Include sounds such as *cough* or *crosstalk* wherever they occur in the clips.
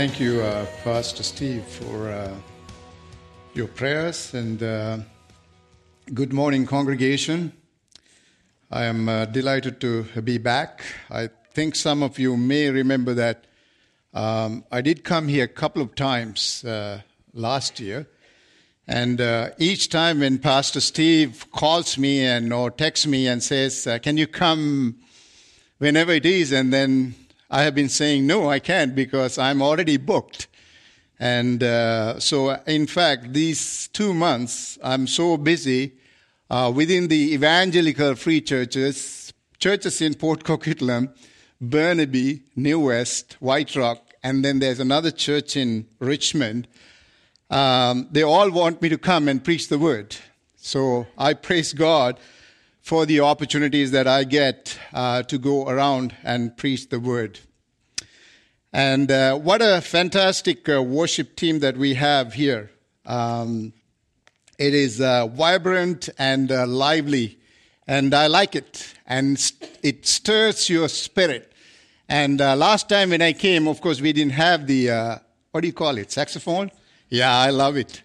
Thank you, uh, Pastor Steve, for uh, your prayers and uh, good morning, congregation. I am uh, delighted to be back. I think some of you may remember that um, I did come here a couple of times uh, last year. And uh, each time when Pastor Steve calls me and or texts me and says, "Can you come whenever it is?" and then I have been saying, no, I can't because I'm already booked. And uh, so, in fact, these two months, I'm so busy uh, within the evangelical free churches, churches in Port Coquitlam, Burnaby, New West, White Rock, and then there's another church in Richmond. Um, they all want me to come and preach the word. So I praise God for the opportunities that I get uh, to go around and preach the word. And uh, what a fantastic uh, worship team that we have here. Um, it is uh, vibrant and uh, lively, and I like it, and it stirs your spirit. And uh, last time when I came, of course, we didn't have the, what do you call it, saxophone? Yeah, I love it.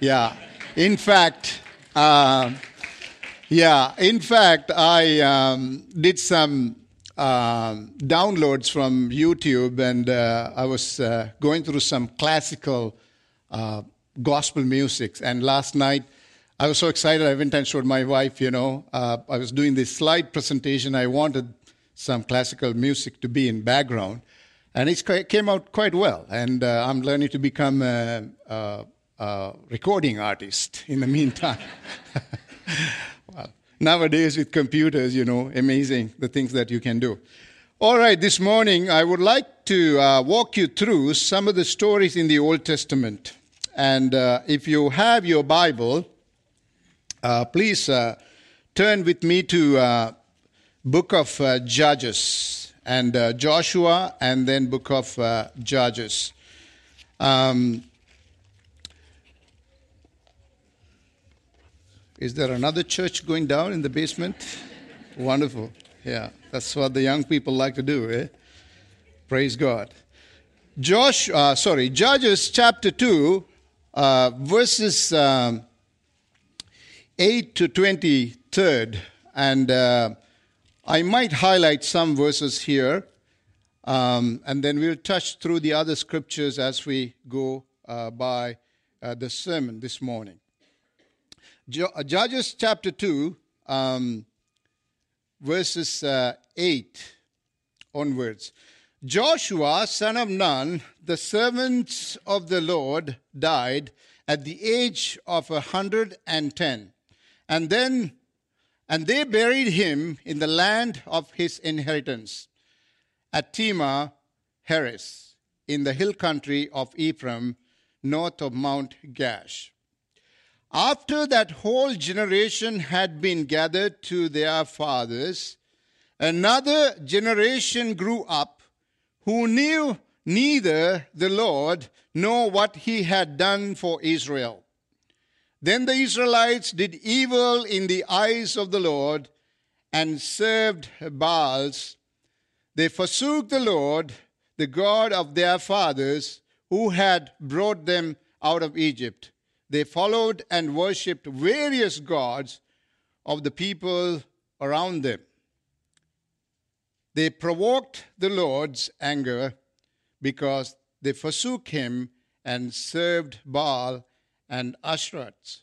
Yeah. In fact, yeah, in fact, I um, did some um, downloads from YouTube, and uh, I was uh, going through some classical uh, gospel music. And last night, I was so excited. I went and showed my wife. You know, uh, I was doing this slide presentation. I wanted some classical music to be in background, and it came out quite well. And uh, I'm learning to become a, a, a recording artist in the meantime. *laughs* nowadays with computers, you know, amazing the things that you can do. All right, this morning I would like to uh, walk you through some of the stories in the Old Testament. And uh, if you have your Bible, uh, please uh, turn with me to uh, book of uh, Judges and Joshua and then book of Judges. Um, Is there another church going down in the basement? Wonderful. Yeah, that's what the young people like to do, eh? Praise God. Josh, uh, sorry, Judges chapter 2, uh, verses um, 8 to 23rd. And uh, I might highlight some verses here, um, and then we'll touch through the other scriptures as we go uh, by uh, the sermon this morning. Uh, Judges chapter 2, um, verses uh, 8 onwards. Joshua, son of Nun, the servant of the Lord, died at the age of a hundred and ten. And then, and they buried him in the land of his inheritance, at Timnath Heres, in the hill country of Ephraim, north of Mount Gaash. After that whole generation had been gathered to their fathers, another generation grew up who knew neither the Lord nor what he had done for Israel. Then the Israelites did evil in the eyes of the Lord and served Baals. They forsook the Lord, the God of their fathers, who had brought them out of Egypt they followed and worshipped various gods of the people around them. They provoked the Lord's anger because they forsook him and served Baal and Ashtoreth.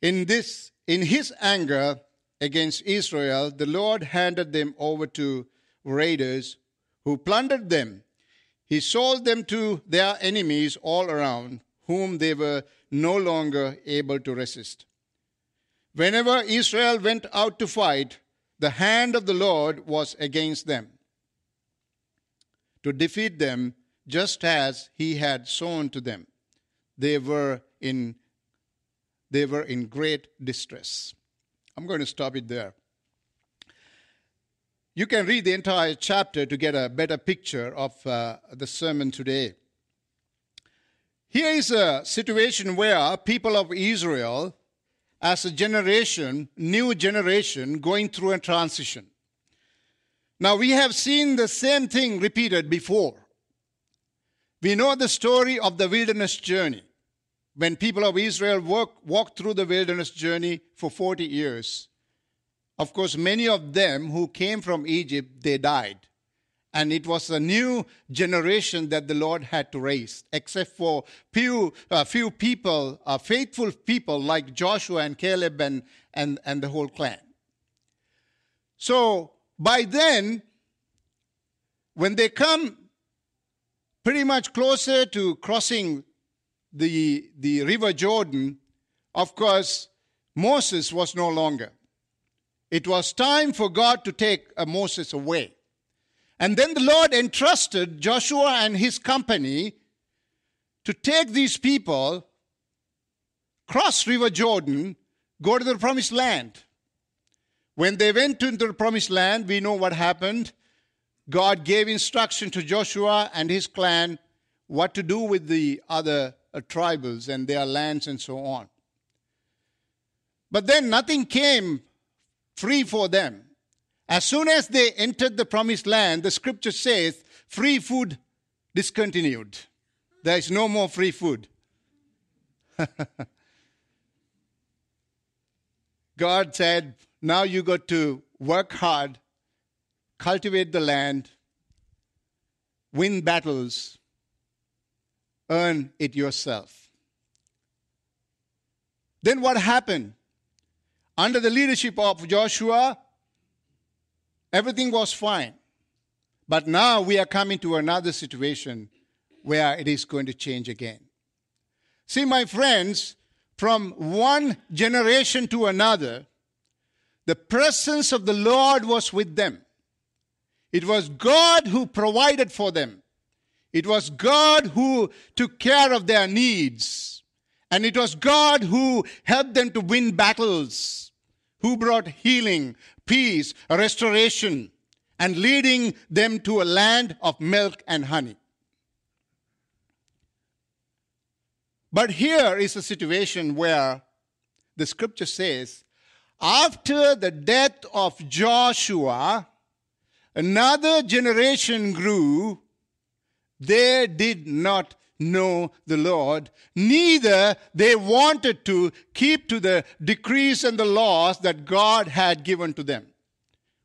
In this in his anger against Israel, the Lord handed them over to raiders who plundered them. He sold them to their enemies all around whom they were no longer able to resist. Whenever Israel went out to fight, the hand of the Lord was against them to defeat them just as he had sown to them. They were in they were in great distress. I'm going to stop it there. You can read the entire chapter to get a better picture of uh, the sermon today. Here is a situation where people of Israel, as a generation, new generation, going through a transition. Now, we have seen the same thing repeated before. We know the story of the wilderness journey. When people of Israel walk, walked through the wilderness journey for 40 years, of course, many of them who came from Egypt, they died. And it was a new generation that the Lord had to raise, except for few, uh, few people, uh, faithful people like Joshua and Caleb and, and, and the whole clan. So by then, when they come pretty much closer to crossing the, the river Jordan, of course, Moses was no longer. It was time for God to take uh, Moses away. And then the Lord entrusted Joshua and his company to take these people, cross River Jordan, go to the promised land. When they went into the promised land, we know what happened. God gave instruction to Joshua and his clan what to do with the other uh, tribals and their lands and so on. But then nothing came free for them. As soon as they entered the promised land, the scripture says free food discontinued. There is no more free food. *laughs* God said, now you got to work hard, cultivate the land, win battles, earn it yourself. Then what happened? Under the leadership of Joshua, everything was fine. But now we are coming to another situation where it is going to change again. See, my friends, from one generation to another, the presence of the Lord was with them. It was God who provided for them. It was God who took care of their needs. And it was God who helped them to win battles, who brought healing, peace, restoration, and leading them to a land of milk and honey. But here is a situation where the scripture says, after the death of Joshua, another generation grew. They did not know the Lord, neither they wanted to keep to the decrees and the laws that God had given to them.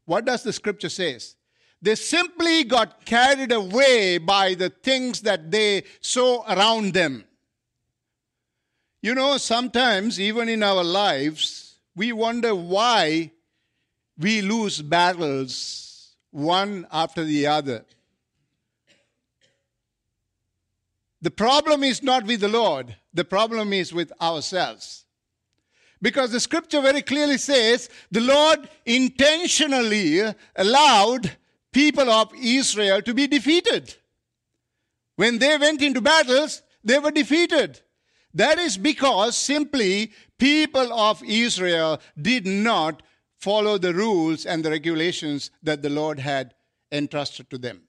What does the scripture says? They simply got carried away by the things that they saw around them. You know, sometimes even in our lives, we wonder why we lose battles one after the other. The problem is not with the Lord, the problem is with ourselves. Because the scripture very clearly says the Lord intentionally allowed people of Israel to be defeated. When they went into battles, they were defeated. That is because simply people of Israel did not follow the rules and the regulations that the Lord had entrusted to them.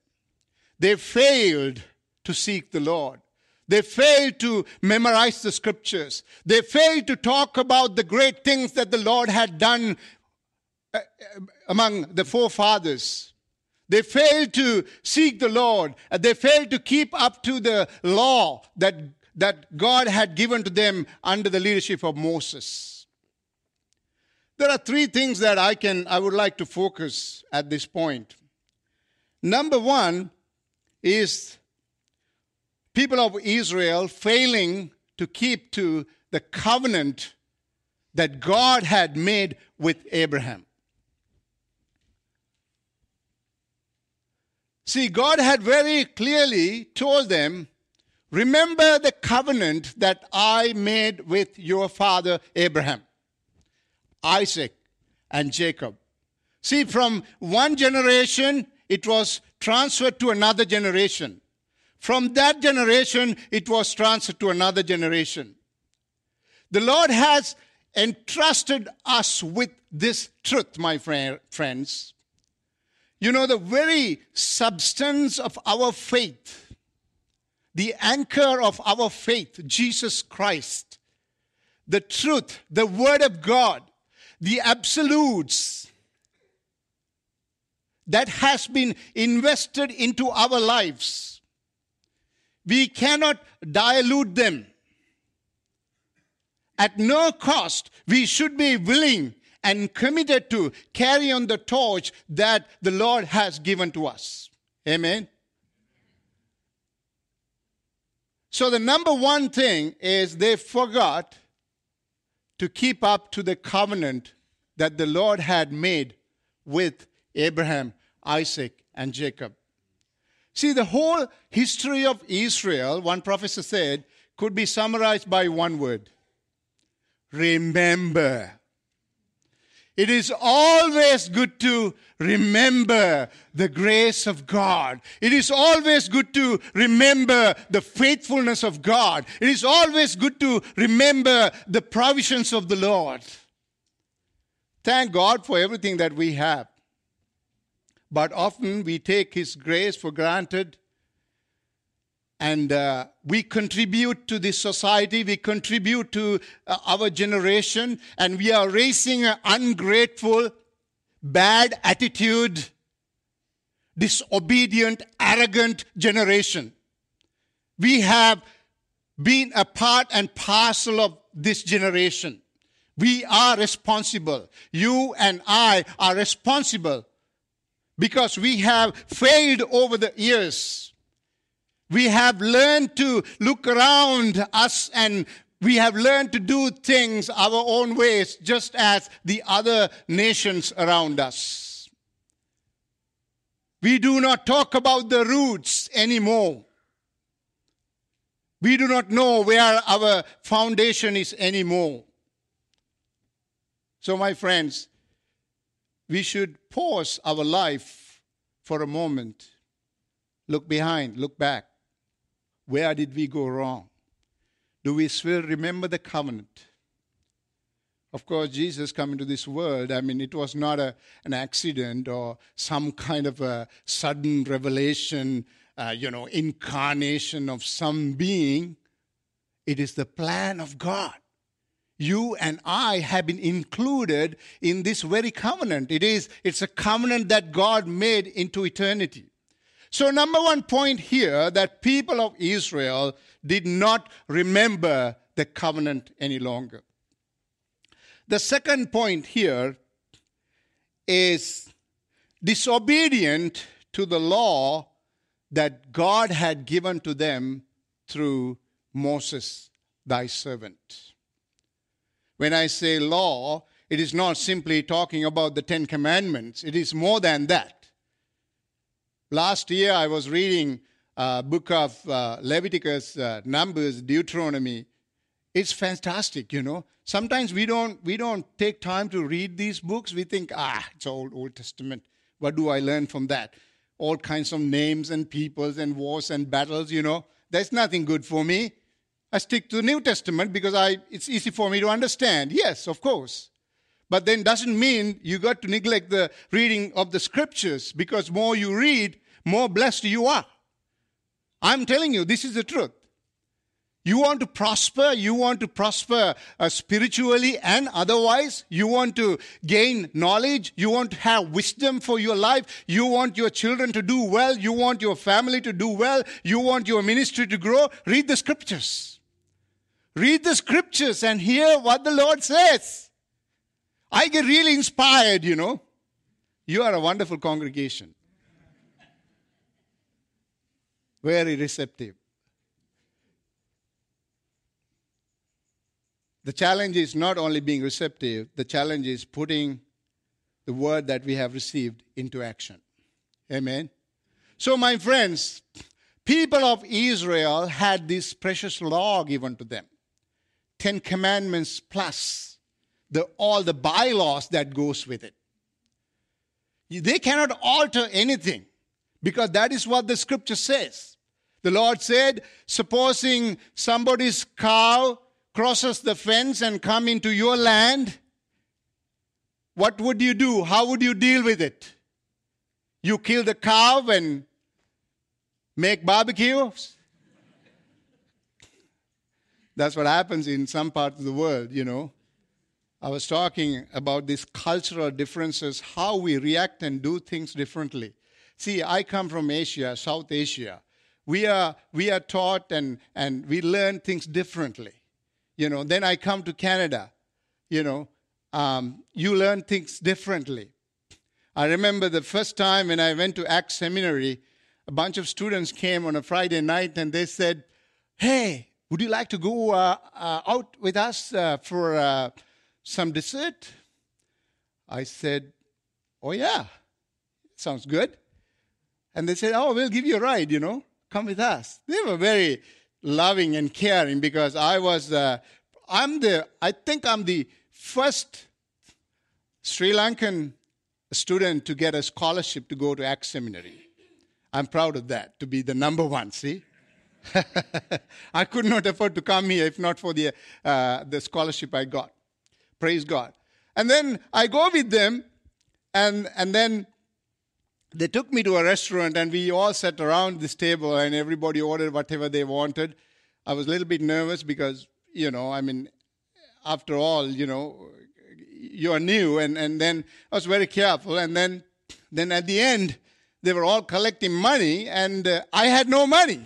They failed to seek the Lord. They failed to memorize the scriptures. They failed to talk about the great things that the Lord had done uh, uh, among the forefathers. They failed to seek the Lord. They failed to keep up to the law that, that God had given to them under the leadership of Moses. There are three things that I can I would like to focus at this point. Number one is people of Israel failing to keep to the covenant that God had made with Abraham. See, God had very clearly told them, Remember the covenant that I made with your father Abraham, Isaac, and Jacob. See, from one generation, it was transferred to another generation. From that generation, it was transferred to another generation. The Lord has entrusted us with this truth, my friends. You know, the very substance of our faith, the anchor of our faith, Jesus Christ, the truth, the Word of God, the absolutes that has been invested into our lives we cannot dilute them. At no cost, we should be willing and committed to carry on the torch that the Lord has given to us. Amen. So, the number one thing is they forgot to keep up to the covenant that the Lord had made with Abraham, Isaac, and Jacob. See, the whole history of Israel, one professor said, could be summarized by one word remember. It is always good to remember the grace of God. It is always good to remember the faithfulness of God. It is always good to remember the provisions of the Lord. Thank God for everything that we have. But often we take His grace for granted and uh, we contribute to this society, we contribute to uh, our generation, and we are raising an ungrateful, bad attitude, disobedient, arrogant generation. We have been a part and parcel of this generation. We are responsible. You and I are responsible because we have failed over the years we have learned to look around us and we have learned to do things our own ways, just as the other nations around us. We do not talk about the roots anymore. We do not know where our foundation is anymore. So, my friends, we should pause our life for a moment, look behind, look back, where did we go wrong? Do we still remember the covenant? Of course, Jesus coming to this world, I mean, it was not a, an accident or some kind of a sudden revelation, uh, you know, incarnation of some being. It is the plan of God. You and I have been included in this very covenant. It is, it's a covenant that God made into eternity. So, number one point here that people of Israel did not remember the covenant any longer. The second point here is disobedient to the law that God had given to them through Moses, thy servant. When I say law, it is not simply talking about the Ten Commandments, it is more than that. Last year, I was reading a book of uh, Leviticus, uh, Numbers, Deuteronomy. It's fantastic, you know. Sometimes we don't we don't take time to read these books. We think, ah, it's old Old Testament. What do I learn from that? All kinds of names and peoples and wars and battles, you know. There's nothing good for me. I stick to the New Testament because I it's easy for me to understand. Yes, of course. But then doesn't mean you got to neglect the reading of the scriptures because more you read, more blessed you are. I'm telling you, this is the truth. You want to prosper, you want to prosper uh, spiritually and otherwise. You want to gain knowledge, you want to have wisdom for your life, you want your children to do well, you want your family to do well, you want your ministry to grow. Read the scriptures. Read the scriptures and hear what the Lord says. I get really inspired, you know. You are a wonderful congregation. Very receptive. The challenge is not only being receptive, the challenge is putting the word that we have received into action. Amen. So, my friends, people of Israel had this precious law given to them Ten Commandments plus the, all the bylaws that goes with it. They cannot alter anything because that is what the scripture says. The Lord said, supposing somebody's cow crosses the fence and come into your land, what would you do? How would you deal with it? You kill the cow and make barbecues? That's what happens in some parts of the world, you know. I was talking about these cultural differences, how we react and do things differently. See, I come from Asia, South Asia, we are, we are taught and, and we learn things differently. You know, then I come to Canada, you know, um, you learn things differently. I remember the first time when I went to Acts Seminary, a bunch of students came on a Friday night and they said, Hey, would you like to go uh, uh, out with us uh, for uh, some dessert? I said, Oh, yeah, sounds good. And they said, Oh, we'll give you a ride, you know, come with us. They were very loving and caring because I was, uh, I'm the, I think I'm the first Sri Lankan student to get a scholarship to go to Acts Seminary. I'm proud of that, to be the number one, see? *laughs* I could not afford to come here if not for the, uh, the scholarship I got. Praise God. And then I go with them, and, and then they took me to a restaurant, and we all sat around this table, and everybody ordered whatever they wanted. I was a little bit nervous because, you know, I mean, after all, you know, you're new, and, and then I was very careful, and then, then at the end, they were all collecting money, and uh, I had no money.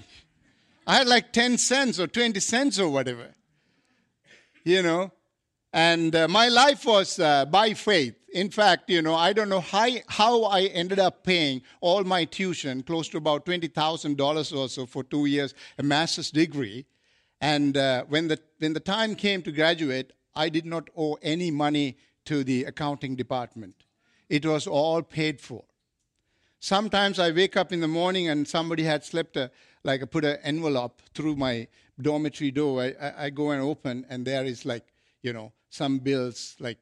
I had like 10 cents or 20 cents or whatever. You know? And uh, my life was uh, by faith. In fact, you know, I don't know how, how I ended up paying all my tuition, close to about $20,000 or so for two years, a master's degree. And uh, when, the, when the time came to graduate, I did not owe any money to the accounting department. It was all paid for. Sometimes I wake up in the morning and somebody had slipped a, like I put an envelope through my dormitory door. I, I, I go and open, and there is like, you know, some bills like,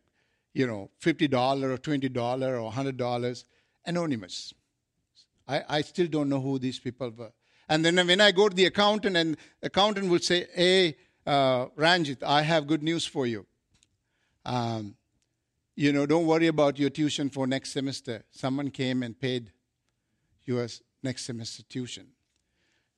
you know, $50 or $20 or $100, anonymous. I, I still don't know who these people were. And then when I go to the accountant, and accountant will say, Hey, uh, Ranjit, I have good news for you. Um, you know, don't worry about your tuition for next semester. Someone came and paid your next semester tuition.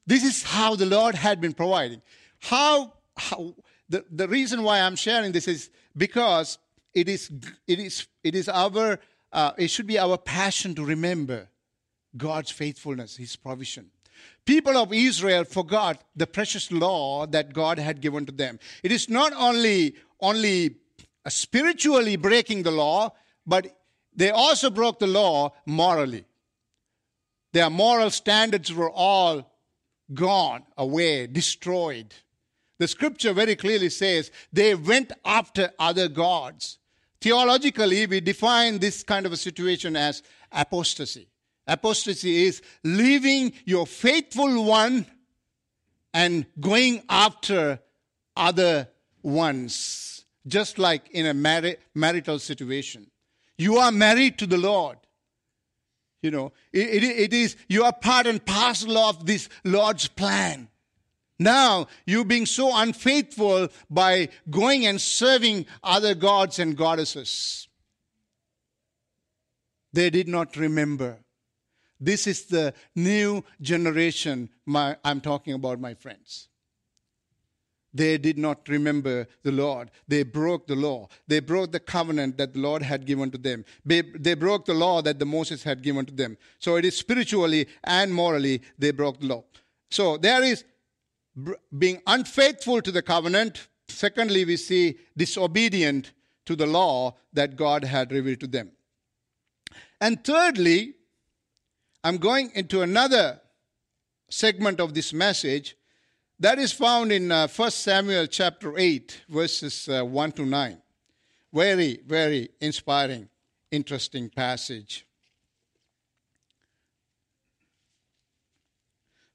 This is how the Lord had been providing. How, how the, the reason why I'm sharing this is because it is, it is, it is our, uh, it should be our passion to remember God's faithfulness, His provision. People of Israel forgot the precious law that God had given to them. It is not only, only spiritually breaking the law, but they also broke the law morally. Their moral standards were all gone away, destroyed. The scripture very clearly says they went after other gods. Theologically, we define this kind of a situation as apostasy. Apostasy is leaving your faithful one and going after other ones, just like in a mar- marital situation. You are married to the Lord. You know, it, it, it is, you are part and parcel of this Lord's plan. Now, you being so unfaithful by going and serving other gods and goddesses. They did not remember. This is the new generation my, I'm talking about, my friends. They did not remember the Lord. They broke the law. They broke the covenant that the Lord had given to them. They, they broke the law that the Moses had given to them. So it is spiritually and morally they broke the law. So there is being unfaithful to the covenant. Secondly, we see disobedient to the law that God had revealed to them. And thirdly, I'm going into another segment of this message that is found in uh, 1 Samuel chapter 8, verses uh, 1 to 9. Very, very inspiring, interesting passage.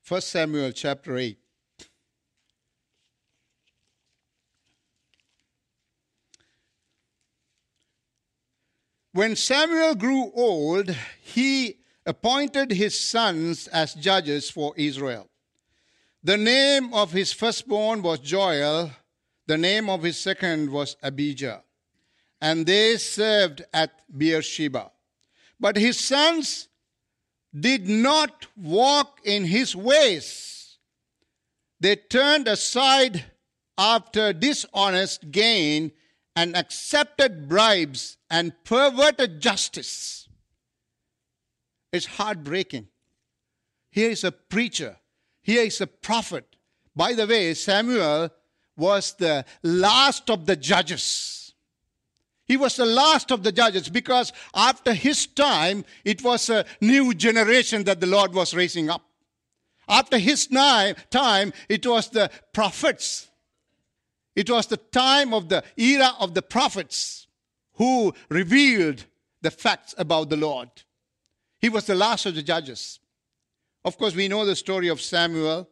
1 Samuel chapter 8. When Samuel grew old, he appointed his sons as judges for Israel. The name of his firstborn was Joel, the name of his second was Abijah, and they served at Beersheba. But his sons did not walk in his ways. They turned aside after dishonest gain and accepted bribes and perverted justice. It's heartbreaking. Here is a preacher Here is a prophet. By the way, Samuel was the last of the judges. He was the last of the judges because after his time, it was a new generation that the Lord was raising up. After his time, it was the prophets. It was the time of the era of the prophets who revealed the facts about the Lord. He was the last of the judges. Of course, we know the story of Samuel.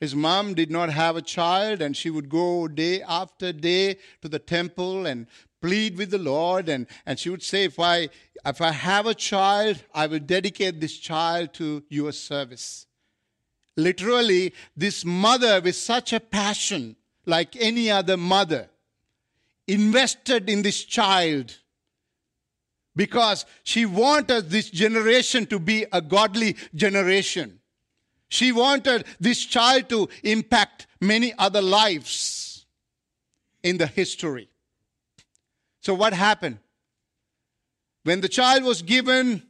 His mom did not have a child, and she would go day after day to the temple and plead with the Lord. And, and she would say, if I, if I have a child, I will dedicate this child to your service. Literally, this mother with such a passion, like any other mother, invested in this child because she wanted this generation to be a godly generation. She wanted this child to impact many other lives in the history. So, what happened? When the child was given,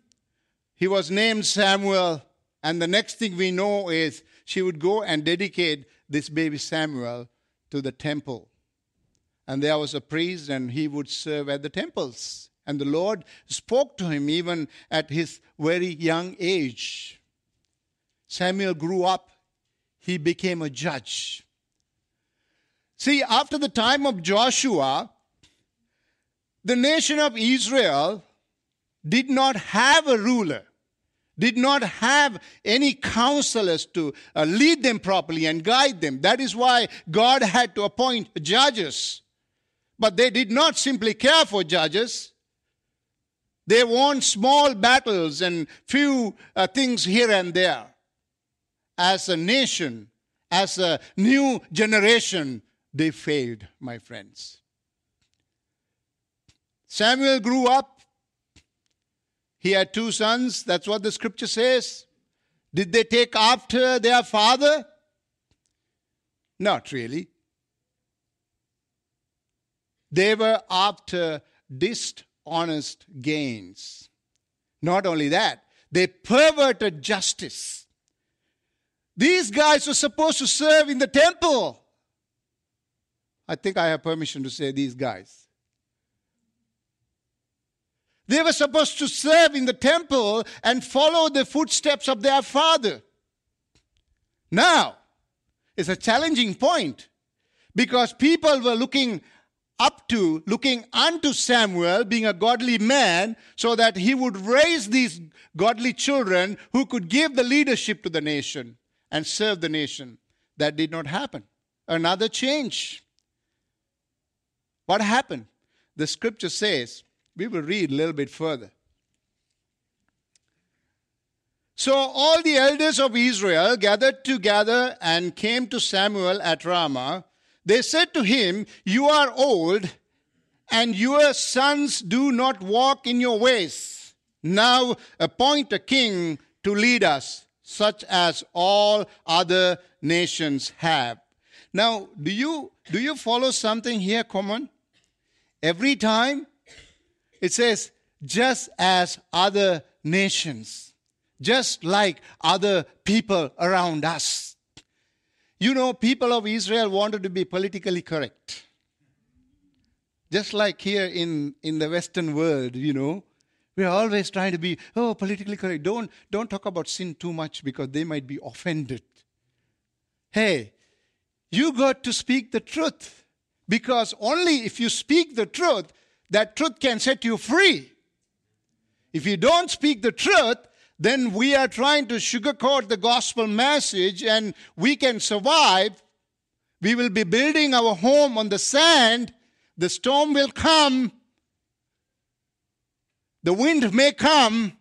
he was named Samuel. And the next thing we know is she would go and dedicate this baby Samuel to the temple. And there was a priest, and he would serve at the temples. And the Lord spoke to him even at his very young age. Samuel grew up, he became a judge. See, after the time of Joshua, the nation of Israel did not have a ruler, did not have any counselors to uh, lead them properly and guide them. That is why God had to appoint judges. But they did not simply care for judges. They won small battles and few uh, things here and there. As a nation, as a new generation, they failed, my friends. Samuel grew up. He had two sons. That's what the scripture says. Did they take after their father? Not really. They were after dishonest gains. Not only that, they perverted justice. These guys were supposed to serve in the temple. I think I have permission to say these guys. They were supposed to serve in the temple and follow the footsteps of their father. Now, it's a challenging point because people were looking up to, looking unto Samuel, being a godly man, so that he would raise these godly children who could give the leadership to the nation and serve the nation. That did not happen. Another change. What happened? The scripture says we will read a little bit further. So all the elders of Israel gathered together and came to Samuel at Ramah. They said to him, You are old, and your sons do not walk in your ways. Now appoint a king to lead us, such as all other nations have. Now, do you do you follow something here common? Every time it says, just as other nations, just like other people around us. You know, people of Israel wanted to be politically correct. Just like here in, in the Western world, you know, we're always trying to be, oh, politically correct. Don't, don't talk about sin too much because they might be offended. Hey, you got to speak the truth because only if you speak the truth, that truth can set you free. If you don't speak the truth, then we are trying to sugarcoat the gospel message and we can survive. We will be building our home on the sand. The storm will come. The wind may come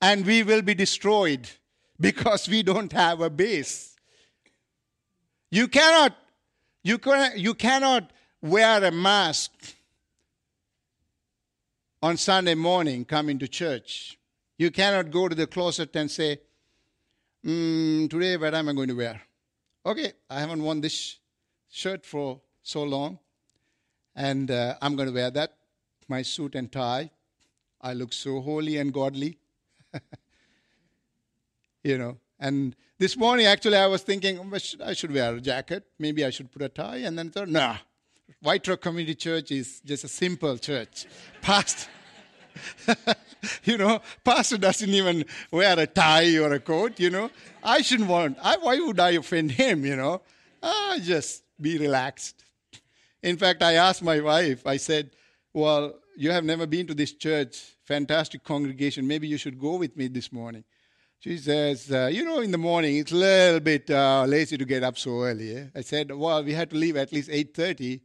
and we will be destroyed *laughs* because we don't have a base. You cannot, you, can, you cannot wear a mask on Sunday morning coming to church. You cannot go to the closet and say, mm, Today, what am I going to wear? Okay, I haven't worn this shirt for so long, and uh, I'm going to wear that, my suit and tie. I look so holy and godly. *laughs* you know, and This morning, actually, I was thinking I should wear a jacket. Maybe I should put a tie. And then thought, nah, White Rock Community Church is just a simple church. *laughs* Pastor, *laughs* you know, pastor doesn't even wear a tie or a coat, you know. I shouldn't want, I, why would I offend him, you know? Ah, just be relaxed. In fact, I asked my wife, I said, well, you have never been to this church, fantastic congregation. Maybe you should go with me this morning. She says, uh, you know, in the morning it's a little bit uh, lazy to get up so early. Eh? I said, well, we had to leave at least 8.30.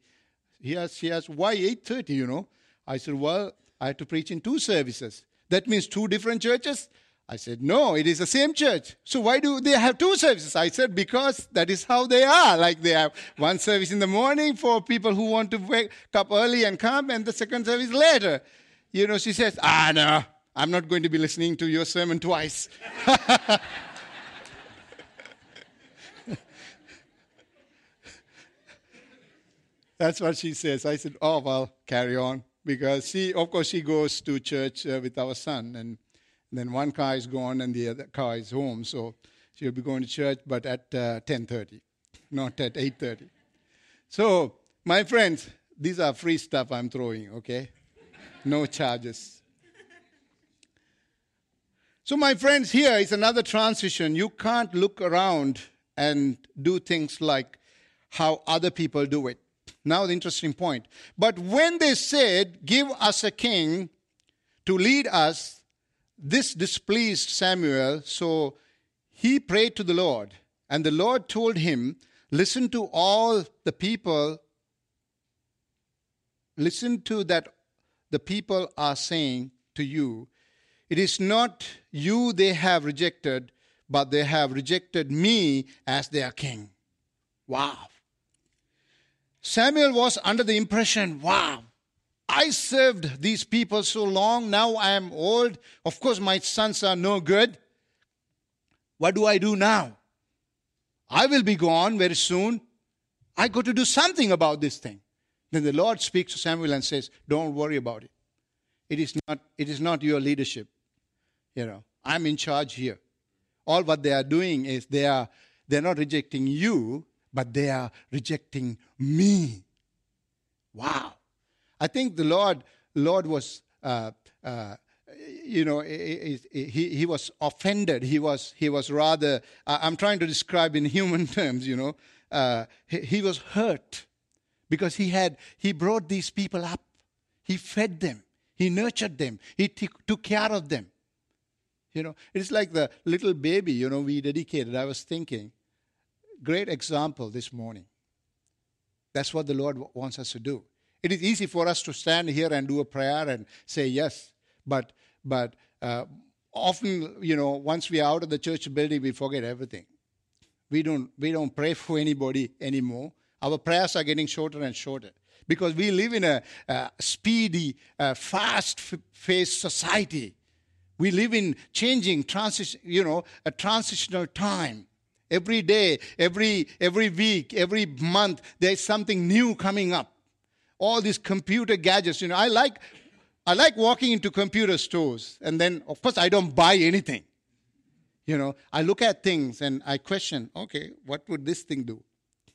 He asked, she asked, why 8.30, you know? I said, well, I had to preach in two services. That means two different churches? I said, no, it is the same church. So why do they have two services? I said, because that is how they are. *laughs* Like they have one service in the morning for people who want to wake up early and come, and the second service later. You know, she says, ah, no, I'm not going to be listening to your sermon twice. *laughs* That's what she says. I said, oh, well, carry on. Because she, of course, she goes to church uh, with our son, and then one car is gone and the other car is home. So she'll be going to church, but at uh, 10.30, not at 8.30. So, my friends, these are free stuff I'm throwing, okay? No charges. So, my friends, here is another transition. You can't look around and do things like how other people do it. Now, the interesting point. But when they said, Give us a king to lead us, this displeased Samuel, so he prayed to the Lord, and the Lord told him, Listen to all the people, listen to that the people are saying to you. It is not you they have rejected, but they have rejected me as their king. Wow. Samuel was under the impression, wow, I served these people so long. Now I am old. Of course, my sons are no good. What do I do now? I will be gone very soon. I got to do something about this thing. Then the Lord speaks to Samuel and says, Don't worry about it. It is not, it is not your leadership. You know, I'm in charge here. All what they are doing is they are they're not rejecting you, but they are rejecting me. Wow. I think the Lord, Lord was, uh, uh, you know, he, he was offended. He was, he was rather, I'm trying to describe in human *laughs* terms, you know, uh, he, he was hurt because he had, he brought these people up. He fed them. He nurtured them. He t- took care of them. You know, it's like the little baby, you know, we dedicated. I was thinking, great example this morning. That's what the Lord wants us to do. It is easy for us to stand here and do a prayer and say yes, but but uh, often, you know, once we are out of the church building, we forget everything. We don't we don't pray for anybody anymore. Our prayers are getting shorter and shorter because we live in a, a speedy, uh, fast-paced society. We live in changing transition, you know, a transitional time. Every day, every every week, every month, there's something new coming up all these computer gadgets. You know, I like, I like walking into computer stores, and then of course I don't buy anything. You know, I look at things and I question, okay, what would this thing do?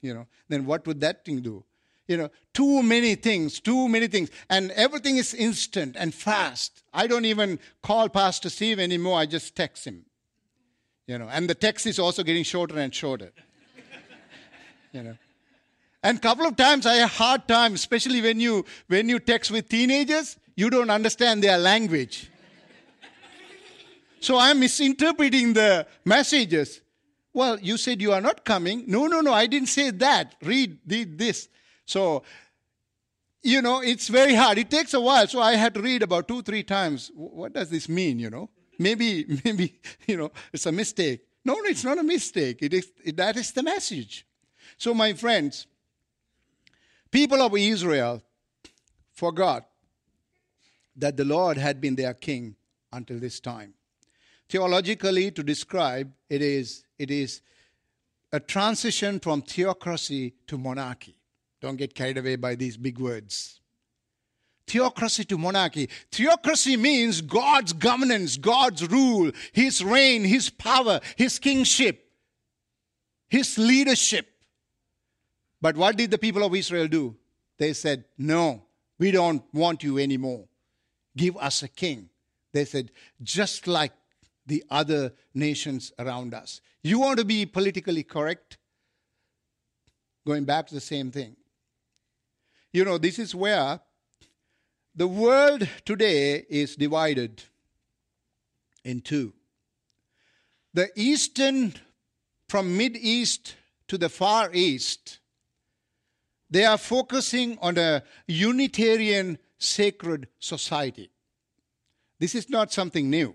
You know, then what would that thing do? You know, too many things, too many things, and everything is instant and fast. I don't even call Pastor Steve anymore. I just text him. You know, and the text is also getting shorter and shorter. you know. And a couple of times I had a hard time, especially when you when you text with teenagers, you don't understand their language. so I'm misinterpreting the messages. Well, you said you are not coming. No, no, no, I didn't say that. Read, read this. So, you know, it's very hard. It takes a while. So I had to read about two, three times. What does this mean, you know? Maybe, *laughs* maybe, you know, it's a mistake. No, no, it's not a mistake. It is, it, that is the message. So, my friends, people of Israel forgot that the Lord had been their king until this time. Theologically, to describe, it is, it is a transition from theocracy to monarchy. Don't get carried away by these big words. Theocracy to monarchy. Theocracy means God's governance, God's rule, His reign, His power, His kingship. his leadership. But what did the people of Israel do? They said, No, we don't want you anymore. Give us a king. They said, just like the other nations around us. You want to be politically correct? Going back to the same thing. You know, this is where the world today is divided in two. The eastern, from Mid East to the Far East, they are focusing on a Unitarian sacred society. This is not something new.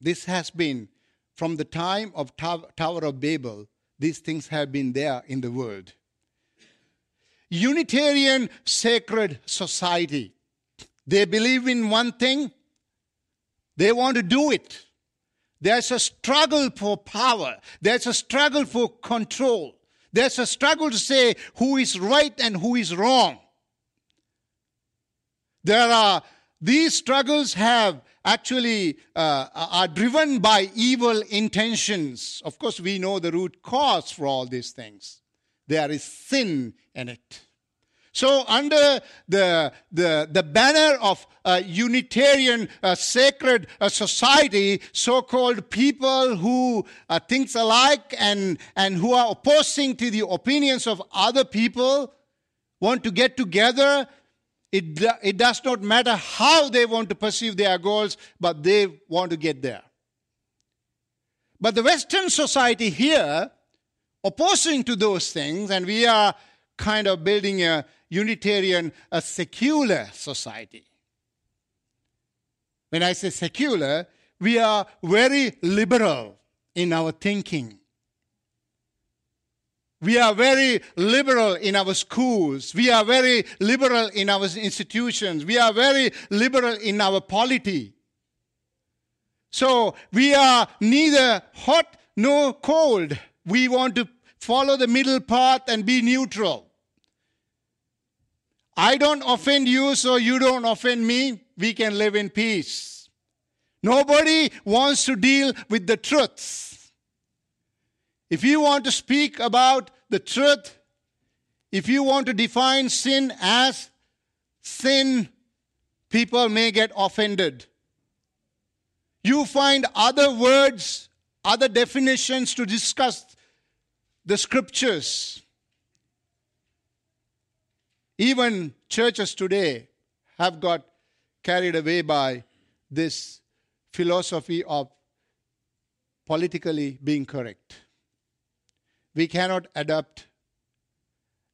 This has been from the time of Tower of Babel, these things have been there in the world. Unitarian sacred society. They believe in one thing, they want to do it. There's a struggle for power, there's a struggle for control, there's a struggle to say who is right and who is wrong. There are these struggles have actually uh, are driven by evil intentions. Of course, we know the root cause for all these things. There is sin in it. So, under the, the, the banner of a Unitarian uh, sacred uh, society, so called people who uh, think alike and, and who are opposing to the opinions of other people want to get together it, it does not matter how they want to perceive their goals, but they want to get there. But the Western society here, opposing to those things, and we are kind of building a Unitarian, a secular society. When I say secular, we are very liberal in our thinking. We are very liberal in our schools. We are very liberal in our institutions. We are very liberal in our polity. So we are neither hot nor cold. We want to follow the middle path and be neutral. I don't offend you, so you don't offend me. We can live in peace. Nobody wants to deal with the truth. If you want to speak about the truth, if you want to define sin as sin, people may get offended. You find other words, other definitions to discuss the scriptures. Even churches today have got carried away by this philosophy of politically being correct. We cannot adapt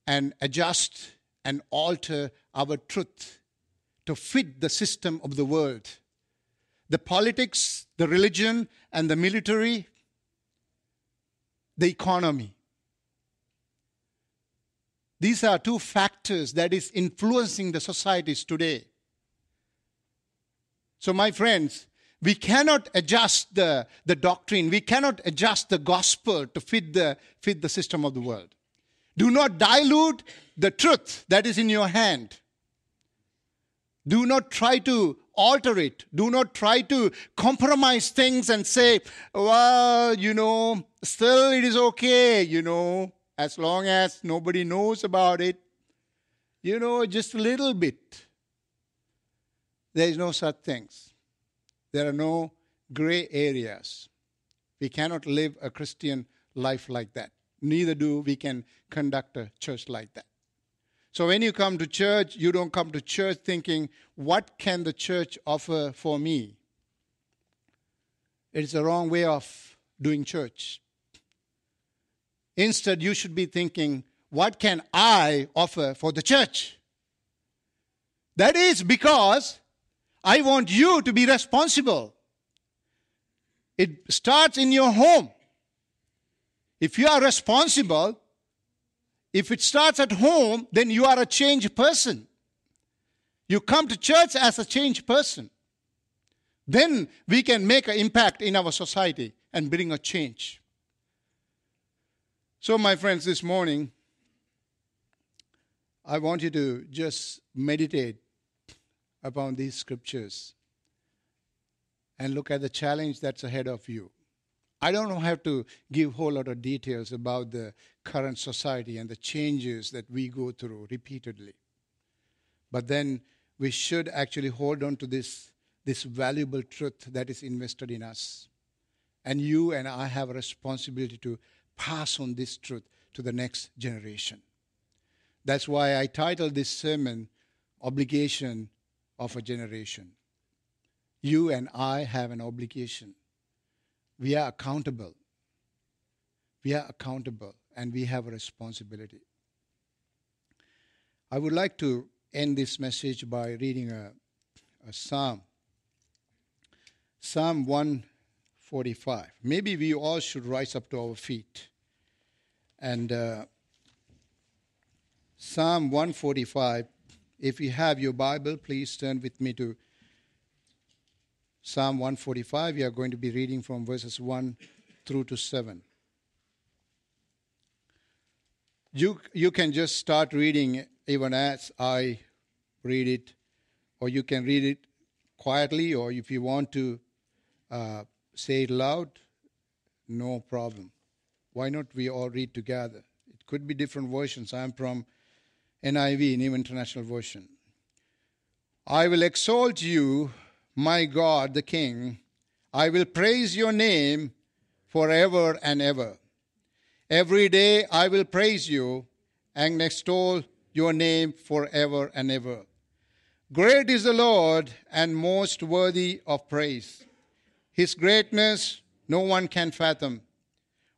and adjust and alter our truth to fit the system of the world. The politics, the religion, and the military, the economy. These are two factors that is influencing the societies today. So, my friends, we cannot adjust the, the doctrine. We cannot adjust the gospel to fit the, fit the system of the world. Do not dilute the truth that is in your hand. Do not try to alter it. Do not try to compromise things and say, well, you know, still it is okay, you know, as long as nobody knows about it. You know, just a little bit. There is no such things. There are no gray areas. We cannot live a Christian life like that. Neither do we can conduct a church like that. So when you come to church, you don't come to church thinking, what can the church offer for me? It's the wrong way of doing church. Instead, you should be thinking, what can I offer for the church? That is because I want you to be responsible. It starts in your home. If you are responsible, if it starts at home, then you are a changed person. You come to church as a changed person. Then we can make an impact in our society and bring a change. So, my friends, this morning, I want you to just meditate upon these scriptures and look at the challenge that's ahead of you. I don't have to give a whole lot of details about the current society and the changes that we go through repeatedly. But then we should actually hold on to this, this valuable truth that is invested in us. And you and I have a responsibility to pass on this truth to the next generation. That's why I titled this sermon, Obligation of a Generation. You and I have an obligation. We are accountable. We are accountable and we have a responsibility. I would like to end this message by reading a, a psalm. Psalm 145. Maybe we all should rise up to our feet. And uh, Psalm 145. If you have your Bible, please turn with me to Psalm 145. We are going to be reading from verses 1 through to 7. You, you can just start reading even as I read it, or you can read it quietly, or if you want to uh, say it loud, no problem. Why not we all read together? It could be different versions. I'm from NIV, New International Version. I will exalt you, my God, the King. I will praise your name forever and ever. Every day I will praise you and extol your name forever and ever. Great is the Lord and most worthy of praise. His greatness no one can fathom.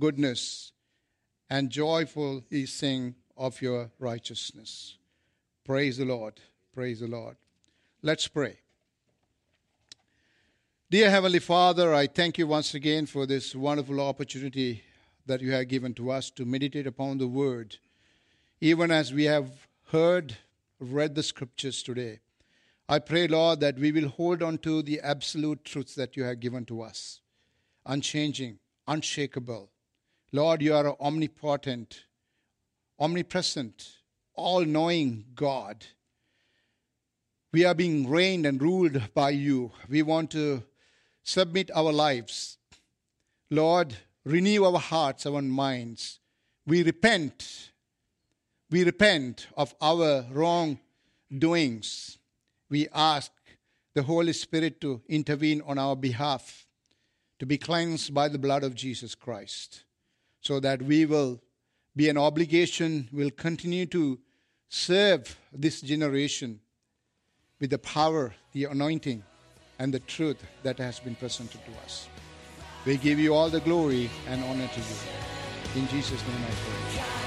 goodness and joyful he sing of your righteousness. Praise the Lord. Praise the Lord. Let's pray. Dear Heavenly Father, I thank you once again for this wonderful opportunity that you have given to us to meditate upon the Word even as we have heard, read the scriptures today. I pray, Lord, that we will hold on to the absolute truths that you have given to us, unchanging, unshakable. Lord, you are omnipotent, omnipresent, all knowing God. We are being reigned and ruled by you. We want to submit our lives. Lord, renew our hearts, our minds. We repent we repent of our wrong doings. We ask the Holy Spirit to intervene on our behalf, to be cleansed by the blood of Jesus Christ, so that we will be an obligation, will continue to serve this generation with the power, the anointing, and the truth that has been presented to us. We give you all the glory and honor to you. In Jesus' name I pray.